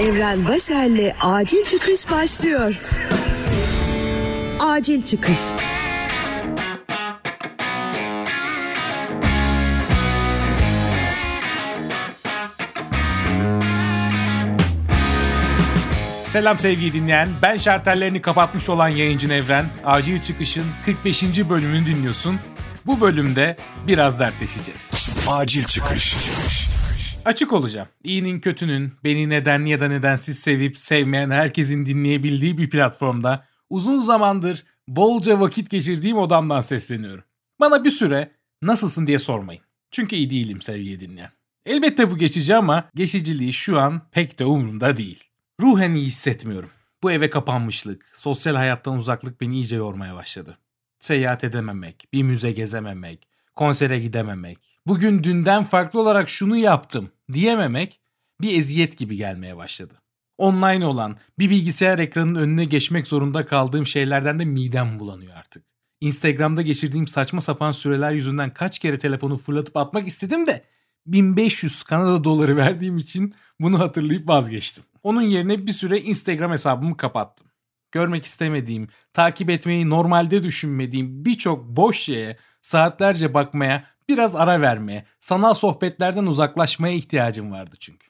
Evren Başer'le Acil Çıkış başlıyor. Acil Çıkış. Selam sevgili dinleyen. Ben şartellerini kapatmış olan yayıncı Evren. Acil Çıkış'ın 45. bölümünü dinliyorsun. Bu bölümde biraz dertleşeceğiz. Acil çıkış. Açık olacağım. İyinin kötünün, beni nedenli ya da nedensiz sevip sevmeyen herkesin dinleyebildiği bir platformda uzun zamandır bolca vakit geçirdiğim odamdan sesleniyorum. Bana bir süre nasılsın diye sormayın. Çünkü iyi değilim sevgili dinleyen. Elbette bu geçici ama geçiciliği şu an pek de umurumda değil. Ruhen iyi hissetmiyorum. Bu eve kapanmışlık, sosyal hayattan uzaklık beni iyice yormaya başladı. Seyahat edememek, bir müze gezememek, konsere gidememek, bugün dünden farklı olarak şunu yaptım diyememek bir eziyet gibi gelmeye başladı. Online olan bir bilgisayar ekranının önüne geçmek zorunda kaldığım şeylerden de midem bulanıyor artık. Instagram'da geçirdiğim saçma sapan süreler yüzünden kaç kere telefonu fırlatıp atmak istedim de 1500 Kanada doları verdiğim için bunu hatırlayıp vazgeçtim. Onun yerine bir süre Instagram hesabımı kapattım. Görmek istemediğim, takip etmeyi normalde düşünmediğim birçok boş şeye saatlerce bakmaya, biraz ara vermeye, sanal sohbetlerden uzaklaşmaya ihtiyacım vardı çünkü.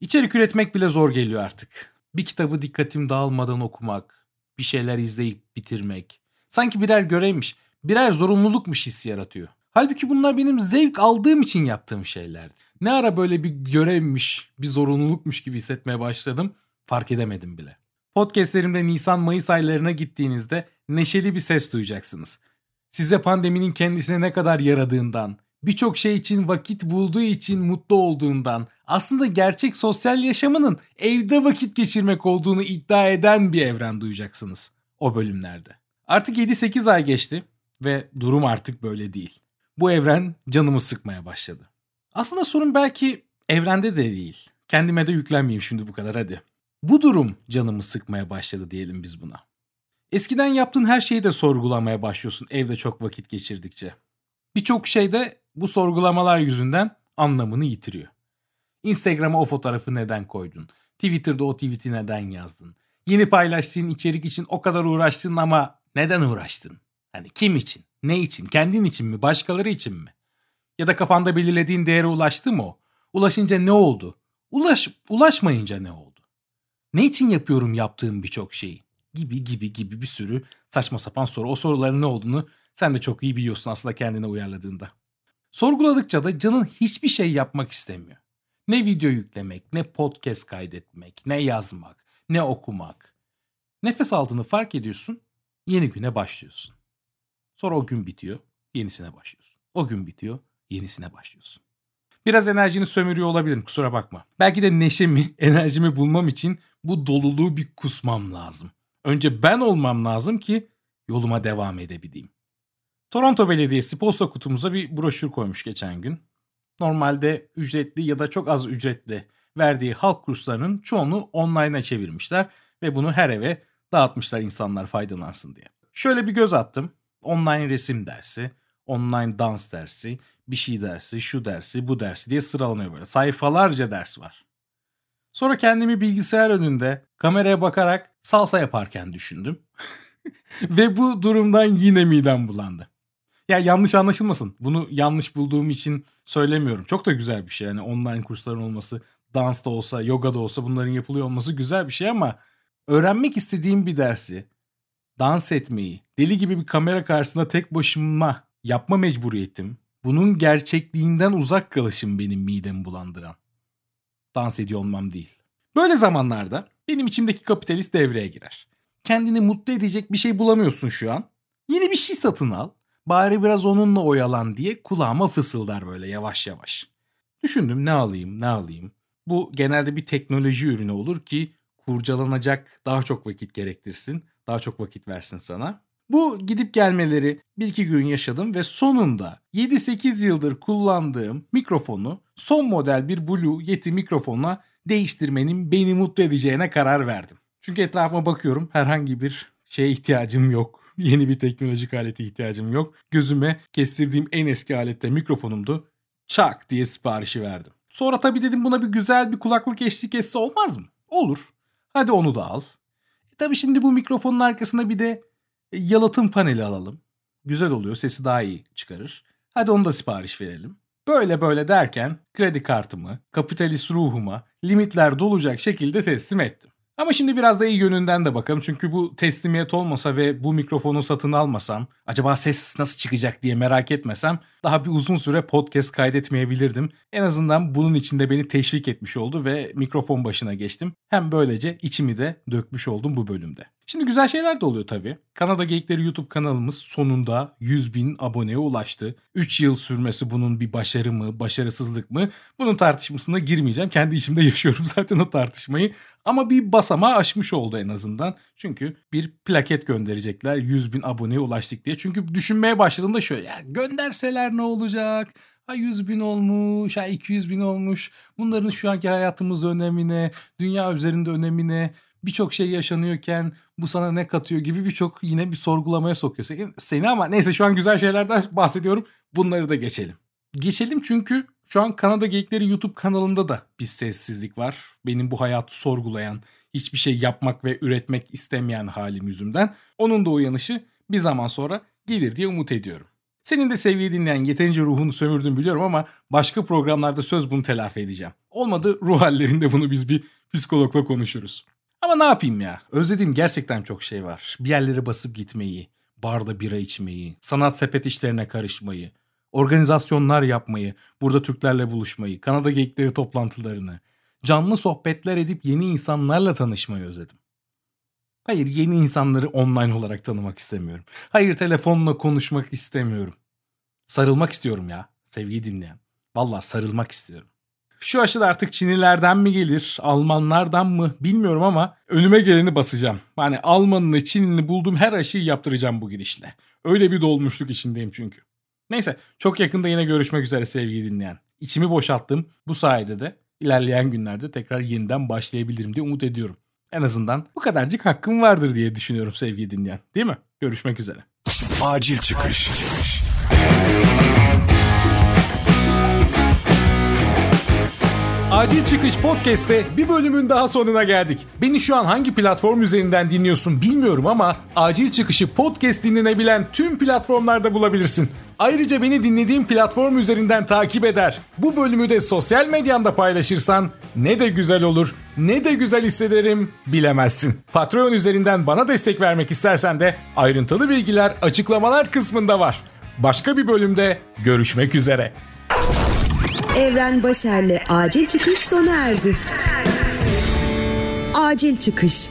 İçerik üretmek bile zor geliyor artık. Bir kitabı dikkatim dağılmadan okumak, bir şeyler izleyip bitirmek. Sanki birer görevmiş, birer zorunlulukmuş hissi yaratıyor. Halbuki bunlar benim zevk aldığım için yaptığım şeylerdi. Ne ara böyle bir görevmiş, bir zorunlulukmuş gibi hissetmeye başladım fark edemedim bile. Podcastlerimde Nisan-Mayıs aylarına gittiğinizde neşeli bir ses duyacaksınız. Size pandeminin kendisine ne kadar yaradığından, birçok şey için vakit bulduğu için mutlu olduğundan, aslında gerçek sosyal yaşamının evde vakit geçirmek olduğunu iddia eden bir evren duyacaksınız o bölümlerde. Artık 7-8 ay geçti ve durum artık böyle değil. Bu evren canımı sıkmaya başladı. Aslında sorun belki evrende de değil. Kendime de yüklenmeyeyim şimdi bu kadar hadi. Bu durum canımı sıkmaya başladı diyelim biz buna. Eskiden yaptığın her şeyi de sorgulamaya başlıyorsun evde çok vakit geçirdikçe. Birçok şey de bu sorgulamalar yüzünden anlamını yitiriyor. Instagram'a o fotoğrafı neden koydun? Twitter'da o tweet'i neden yazdın? Yeni paylaştığın içerik için o kadar uğraştın ama neden uğraştın? Hani kim için? Ne için? Kendin için mi? Başkaları için mi? Ya da kafanda belirlediğin değere ulaştı mı o? Ulaşınca ne oldu? Ulaş, ulaşmayınca ne oldu? Ne için yapıyorum yaptığım birçok şeyi? Gibi gibi gibi bir sürü saçma sapan soru. O soruların ne olduğunu sen de çok iyi biliyorsun aslında kendine uyarladığında. Sorguladıkça da canın hiçbir şey yapmak istemiyor. Ne video yüklemek, ne podcast kaydetmek, ne yazmak, ne okumak. Nefes aldığını fark ediyorsun, yeni güne başlıyorsun. Sonra o gün bitiyor, yenisine başlıyorsun. O gün bitiyor, yenisine başlıyorsun. Biraz enerjini sömürüyor olabilirim kusura bakma. Belki de neşemi, enerjimi bulmam için bu doluluğu bir kusmam lazım. Önce ben olmam lazım ki yoluma devam edebileyim. Toronto Belediyesi posta kutumuza bir broşür koymuş geçen gün. Normalde ücretli ya da çok az ücretli verdiği halk kurslarının çoğunu online'a çevirmişler ve bunu her eve dağıtmışlar insanlar faydalansın diye. Şöyle bir göz attım. Online resim dersi, online dans dersi, bir şey dersi, şu dersi, bu dersi diye sıralanıyor böyle. Sayfalarca ders var. Sonra kendimi bilgisayar önünde kameraya bakarak salsa yaparken düşündüm. Ve bu durumdan yine midem bulandı. Ya yanlış anlaşılmasın. Bunu yanlış bulduğum için söylemiyorum. Çok da güzel bir şey. Yani online kursların olması, dans da olsa, yoga da olsa bunların yapılıyor olması güzel bir şey ama öğrenmek istediğim bir dersi, dans etmeyi, deli gibi bir kamera karşısında tek başıma yapma mecburiyetim, bunun gerçekliğinden uzak kalışım benim midemi bulandıran. Dans ediyor olmam değil. Böyle zamanlarda benim içimdeki kapitalist devreye girer. Kendini mutlu edecek bir şey bulamıyorsun şu an. Yeni bir şey satın al. Bari biraz onunla oyalan diye kulağıma fısıldar böyle yavaş yavaş. Düşündüm ne alayım ne alayım. Bu genelde bir teknoloji ürünü olur ki kurcalanacak daha çok vakit gerektirsin. Daha çok vakit versin sana. Bu gidip gelmeleri bir iki gün yaşadım ve sonunda 7-8 yıldır kullandığım mikrofonu son model bir Blue Yeti mikrofonla değiştirmenin beni mutlu edeceğine karar verdim. Çünkü etrafıma bakıyorum herhangi bir şeye ihtiyacım yok. Yeni bir teknolojik alete ihtiyacım yok. Gözüme kestirdiğim en eski alette mikrofonumdu. Çak diye siparişi verdim. Sonra tabii dedim buna bir güzel bir kulaklık eşlik etse olmaz mı? Olur. Hadi onu da al. E tabii şimdi bu mikrofonun arkasına bir de yalıtım paneli alalım. Güzel oluyor sesi daha iyi çıkarır. Hadi onu da sipariş verelim. Böyle böyle derken kredi kartımı, kapitalist ruhuma limitler dolacak şekilde teslim ettim. Ama şimdi biraz da iyi yönünden de bakalım. Çünkü bu teslimiyet olmasa ve bu mikrofonu satın almasam, acaba ses nasıl çıkacak diye merak etmesem daha bir uzun süre podcast kaydetmeyebilirdim. En azından bunun içinde beni teşvik etmiş oldu ve mikrofon başına geçtim. Hem böylece içimi de dökmüş oldum bu bölümde. Şimdi güzel şeyler de oluyor tabii. Kanada Geyikleri YouTube kanalımız sonunda 100 bin aboneye ulaştı. 3 yıl sürmesi bunun bir başarı mı, başarısızlık mı? Bunun tartışmasına girmeyeceğim. Kendi içimde yaşıyorum zaten o tartışmayı. Ama bir basamağı aşmış oldu en azından. Çünkü bir plaket gönderecekler 100 bin aboneye ulaştık diye. Çünkü düşünmeye başladığımda şöyle ya gönderseler ne olacak? Ha 100 bin olmuş, ha 200 bin olmuş. Bunların şu anki hayatımız önemine, dünya üzerinde önemine birçok şey yaşanıyorken bu sana ne katıyor gibi birçok yine bir sorgulamaya sokuyor seni ama neyse şu an güzel şeylerden bahsediyorum. Bunları da geçelim. Geçelim çünkü şu an Kanada Geyikleri YouTube kanalında da bir sessizlik var. Benim bu hayatı sorgulayan, hiçbir şey yapmak ve üretmek istemeyen halim yüzümden. Onun da uyanışı bir zaman sonra gelir diye umut ediyorum. Senin de sevgili dinleyen yeterince ruhunu sömürdün biliyorum ama başka programlarda söz bunu telafi edeceğim. Olmadı ruh hallerinde bunu biz bir psikologla konuşuruz. Ama ne yapayım ya? Özlediğim gerçekten çok şey var. Bir yerlere basıp gitmeyi, barda bira içmeyi, sanat sepet işlerine karışmayı, organizasyonlar yapmayı, burada Türklerle buluşmayı, Kanada geyikleri toplantılarını, canlı sohbetler edip yeni insanlarla tanışmayı özledim. Hayır yeni insanları online olarak tanımak istemiyorum. Hayır telefonla konuşmak istemiyorum. Sarılmak istiyorum ya sevgili dinleyen. Valla sarılmak istiyorum. Şu aşı da artık Çinlilerden mi gelir, Almanlardan mı bilmiyorum ama önüme geleni basacağım. Hani Almanını, Çinlini bulduğum her aşıyı yaptıracağım bu gidişle. Öyle bir dolmuşluk içindeyim çünkü. Neyse çok yakında yine görüşmek üzere sevgili dinleyen. İçimi boşalttım. Bu sayede de ilerleyen günlerde tekrar yeniden başlayabilirim diye umut ediyorum. En azından bu kadarcık hakkım vardır diye düşünüyorum sevgili dinleyen. Değil mi? Görüşmek üzere. Acil çıkış. Acil Çıkış Podcast'te bir bölümün daha sonuna geldik. Beni şu an hangi platform üzerinden dinliyorsun bilmiyorum ama Acil Çıkış'ı podcast dinlenebilen tüm platformlarda bulabilirsin. Ayrıca beni dinlediğin platform üzerinden takip eder. Bu bölümü de sosyal medyanda paylaşırsan ne de güzel olur, ne de güzel hissederim bilemezsin. Patreon üzerinden bana destek vermek istersen de ayrıntılı bilgiler açıklamalar kısmında var. Başka bir bölümde görüşmek üzere. Evren Başer'le acil çıkış sona erdi. Acil çıkış.